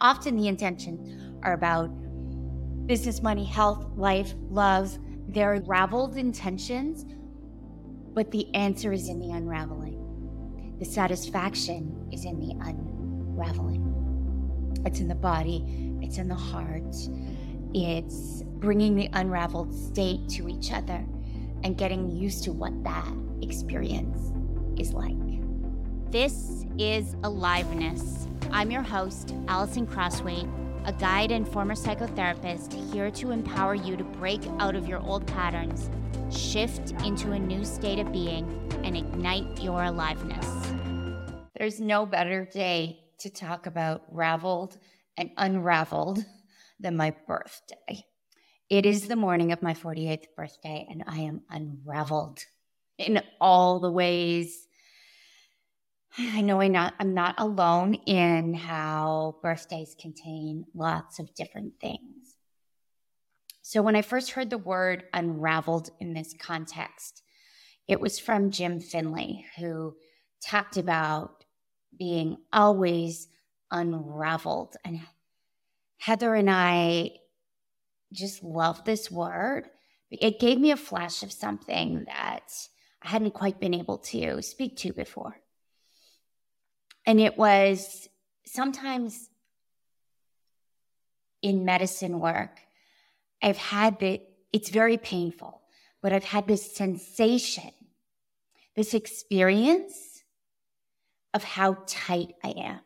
Often the intentions are about business, money, health, life, love. They're unraveled intentions, but the answer is in the unraveling. The satisfaction is in the unraveling. It's in the body, it's in the heart, it's bringing the unraveled state to each other and getting used to what that experience is like. This is Aliveness. I'm your host, Alison Crosthwait, a guide and former psychotherapist here to empower you to break out of your old patterns, shift into a new state of being, and ignite your aliveness. There's no better day to talk about raveled and unraveled than my birthday. It is the morning of my 48th birthday, and I am unraveled in all the ways I know I'm not, I'm not alone in how birthdays contain lots of different things. So when I first heard the word unraveled in this context, it was from Jim Finley, who talked about being always unraveled. And Heather and I just love this word. It gave me a flash of something that I hadn't quite been able to speak to before. And it was sometimes in medicine work, I've had the, it's very painful, but I've had this sensation, this experience of how tight I am,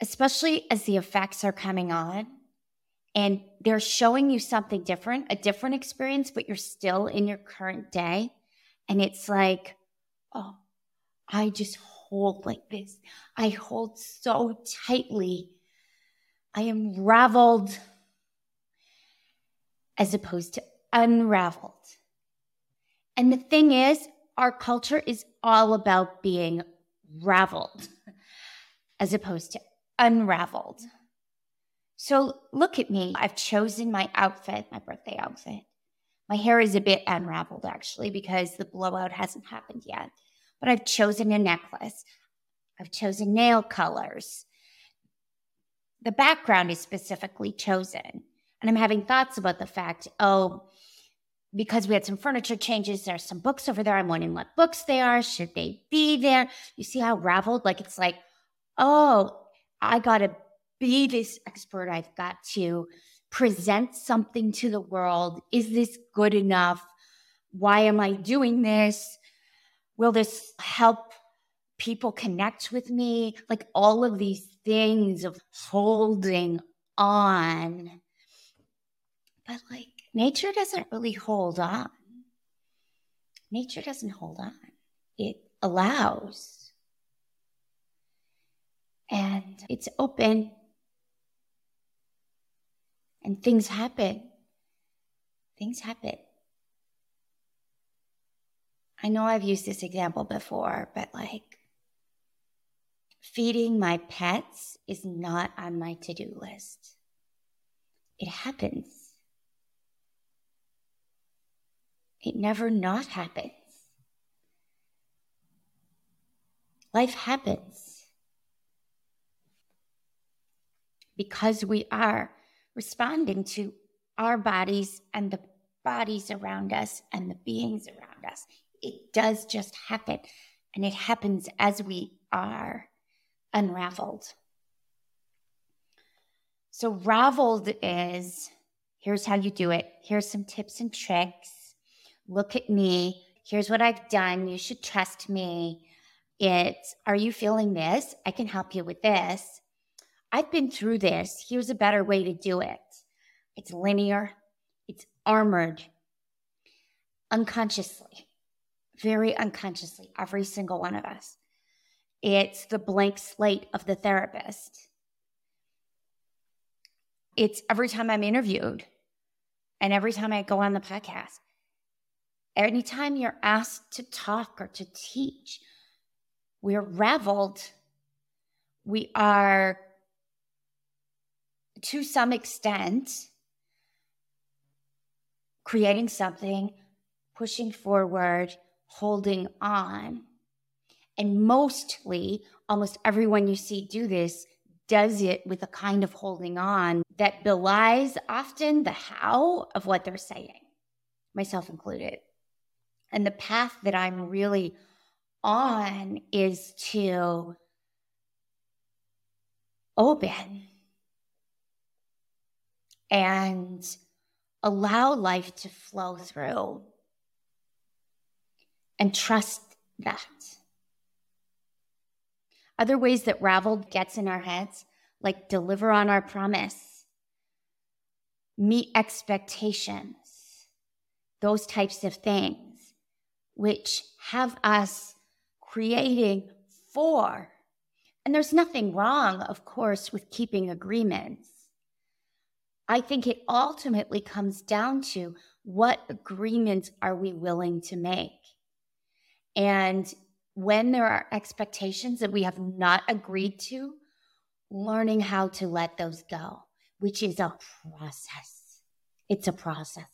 especially as the effects are coming on and they're showing you something different, a different experience, but you're still in your current day. And it's like, oh, I just hold like this. I hold so tightly. I am raveled as opposed to unraveled. And the thing is, our culture is all about being raveled as opposed to unraveled. So look at me. I've chosen my outfit, my birthday outfit. My hair is a bit unraveled actually because the blowout hasn't happened yet but I've chosen a necklace. I've chosen nail colors. The background is specifically chosen. And I'm having thoughts about the fact, oh, because we had some furniture changes, there's some books over there. I'm wondering what books they are. Should they be there? You see how raveled? Like it's like, oh, I got to be this expert. I've got to present something to the world. Is this good enough? Why am I doing this? Will this help people connect with me? Like all of these things of holding on. But like nature doesn't really hold on. Nature doesn't hold on, it allows. And it's open. And things happen. Things happen. I know I've used this example before, but like feeding my pets is not on my to do list. It happens. It never not happens. Life happens because we are responding to our bodies and the bodies around us and the beings around us it does just happen. And it happens as we are unraveled. So, raveled is here's how you do it. Here's some tips and tricks. Look at me. Here's what I've done. You should trust me. It's are you feeling this? I can help you with this. I've been through this. Here's a better way to do it. It's linear, it's armored unconsciously very unconsciously, every single one of us. It's the blank slate of the therapist. It's every time I'm interviewed and every time I go on the podcast. Anytime you're asked to talk or to teach, we're raveled. We are, to some extent, creating something, pushing forward, holding on. And mostly, almost everyone you see do this does it with a kind of holding on that belies often the how of what they're saying, myself included. And the path that I'm really on is to open and allow life to flow through and trust that. Other ways that raveled gets in our heads, like deliver on our promise, meet expectations, those types of things, which have us creating for. And there's nothing wrong, of course, with keeping agreements. I think it ultimately comes down to what agreements are we willing to make? And when there are expectations that we have not agreed to, learning how to let those go, which is a process. It's a process.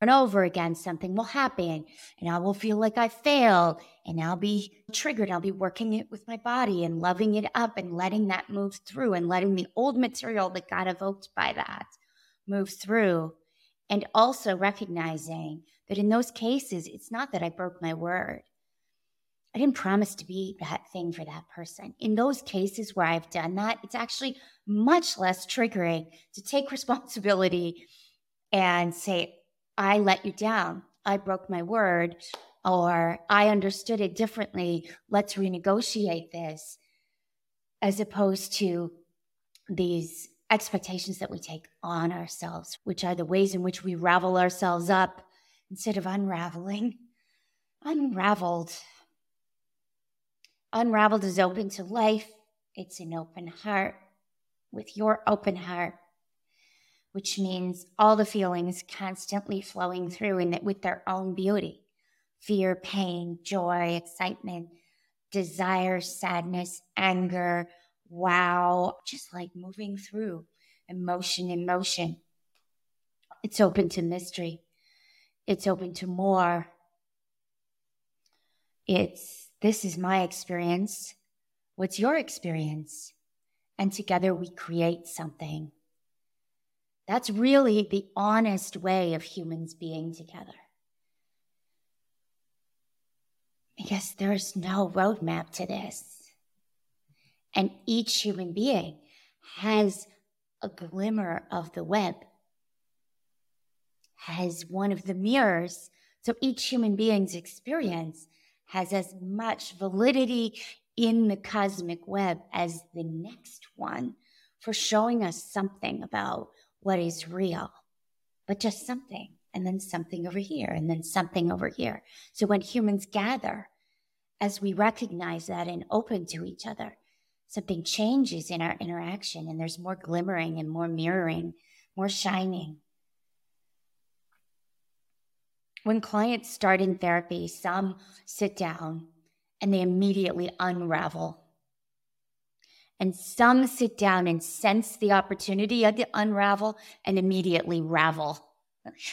And over again, something will happen, and I will feel like I failed, and I'll be triggered. I'll be working it with my body and loving it up and letting that move through and letting the old material that got evoked by that move through. And also recognizing that in those cases, it's not that I broke my word I didn't promise to be that thing for that person. In those cases where I've done that, it's actually much less triggering to take responsibility and say, I let you down. I broke my word, or I understood it differently. Let's renegotiate this, as opposed to these expectations that we take on ourselves, which are the ways in which we ravel ourselves up instead of unraveling. Unraveled Unraveled is open to life. It's an open heart with your open heart, which means all the feelings constantly flowing through and it with their own beauty fear, pain, joy, excitement, desire, sadness, anger, wow, just like moving through emotion in motion. It's open to mystery. It's open to more. It's this is my experience. What's your experience? And together we create something. That's really the honest way of humans being together. Because there's no roadmap to this. And each human being has a glimmer of the web, has one of the mirrors. So each human being's experience has as much validity in the cosmic web as the next one for showing us something about what is real, but just something, and then something over here, and then something over here. So when humans gather, as we recognize that and open to each other, something changes in our interaction, and there's more glimmering and more mirroring, more shining. When clients start in therapy, some sit down and they immediately unravel. And some sit down and sense the opportunity of the unravel and immediately ravel,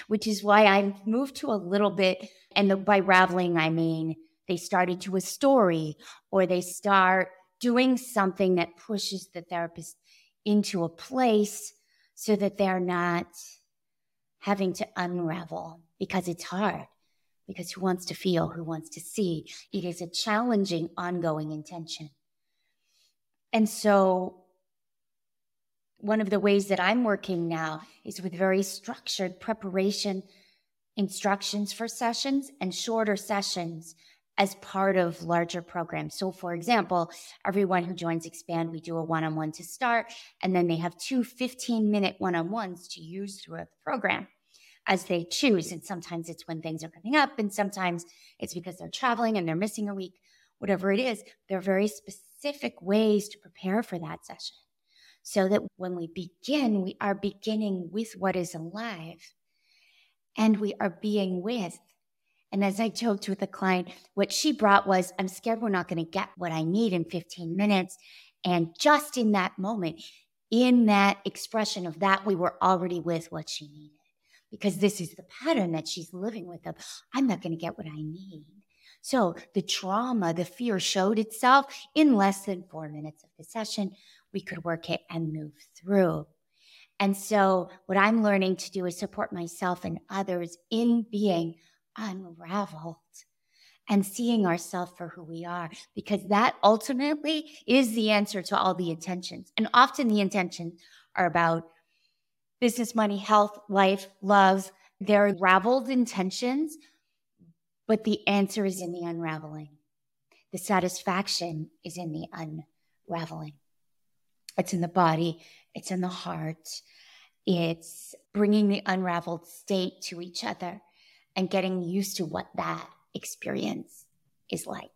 which is why I moved to a little bit. And the, by raveling, I mean they start into a story or they start doing something that pushes the therapist into a place so that they're not having to unravel because it's hard. Because who wants to feel, who wants to see? It is a challenging, ongoing intention. And so, one of the ways that I'm working now is with very structured preparation instructions for sessions and shorter sessions as part of larger programs. So, for example, everyone who joins Expand, we do a one on one to start, and then they have two 15 minute one on ones to use throughout the program as they choose. And sometimes it's when things are coming up, and sometimes it's because they're traveling and they're missing a week, whatever it is. There are very specific ways to prepare for that session so that when we begin, we are beginning with what is alive and we are being with. And as I joked with the client, what she brought was, I'm scared we're not going to get what I need in 15 minutes. And just in that moment, in that expression of that, we were already with what she needed because this is the pattern that she's living with of i'm not going to get what i need so the trauma the fear showed itself in less than four minutes of the session we could work it and move through. And so, what I'm learning to do is support myself and others in being unraveled and seeing ourselves for who we are, because that ultimately is the answer to all the intentions. And often the intentions are about business, money, health, life, love. They're unraveled intentions, but the answer is in the unraveling. The satisfaction is in the unraveling. It's in the body, it's in the heart, it's bringing the unraveled state to each other and getting used to what that experience is like.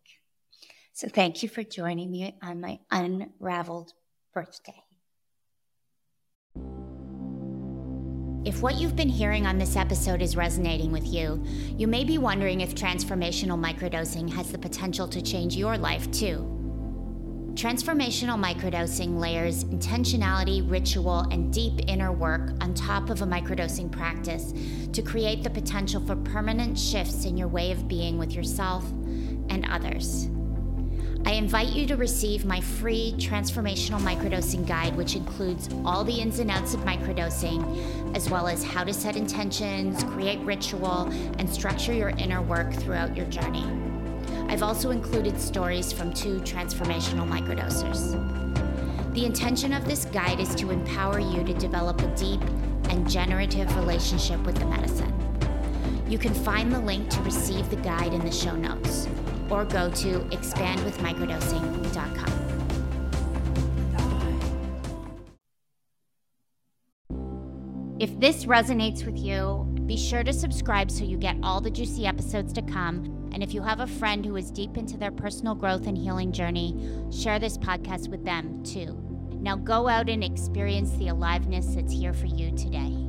So, thank you for joining me on my unraveled birthday. If what you've been hearing on this episode is resonating with you, you may be wondering if transformational microdosing has the potential to change your life too. Transformational microdosing layers intentionality, ritual, and deep inner work on top of a microdosing practice to create the potential for permanent shifts in your way of being with yourself and others. I invite you to receive my free transformational microdosing guide, which includes all the ins and outs of microdosing, as well as how to set intentions, create ritual, and structure your inner work throughout your journey. I've also included stories from two transformational microdosers. The intention of this guide is to empower you to develop a deep and generative relationship with the medicine. You can find the link to receive the guide in the show notes or go to expandwithmicrodosing.com. If this resonates with you, be sure to subscribe so you get all the juicy episodes to come. And if you have a friend who is deep into their personal growth and healing journey, share this podcast with them too. Now go out and experience the aliveness that's here for you today.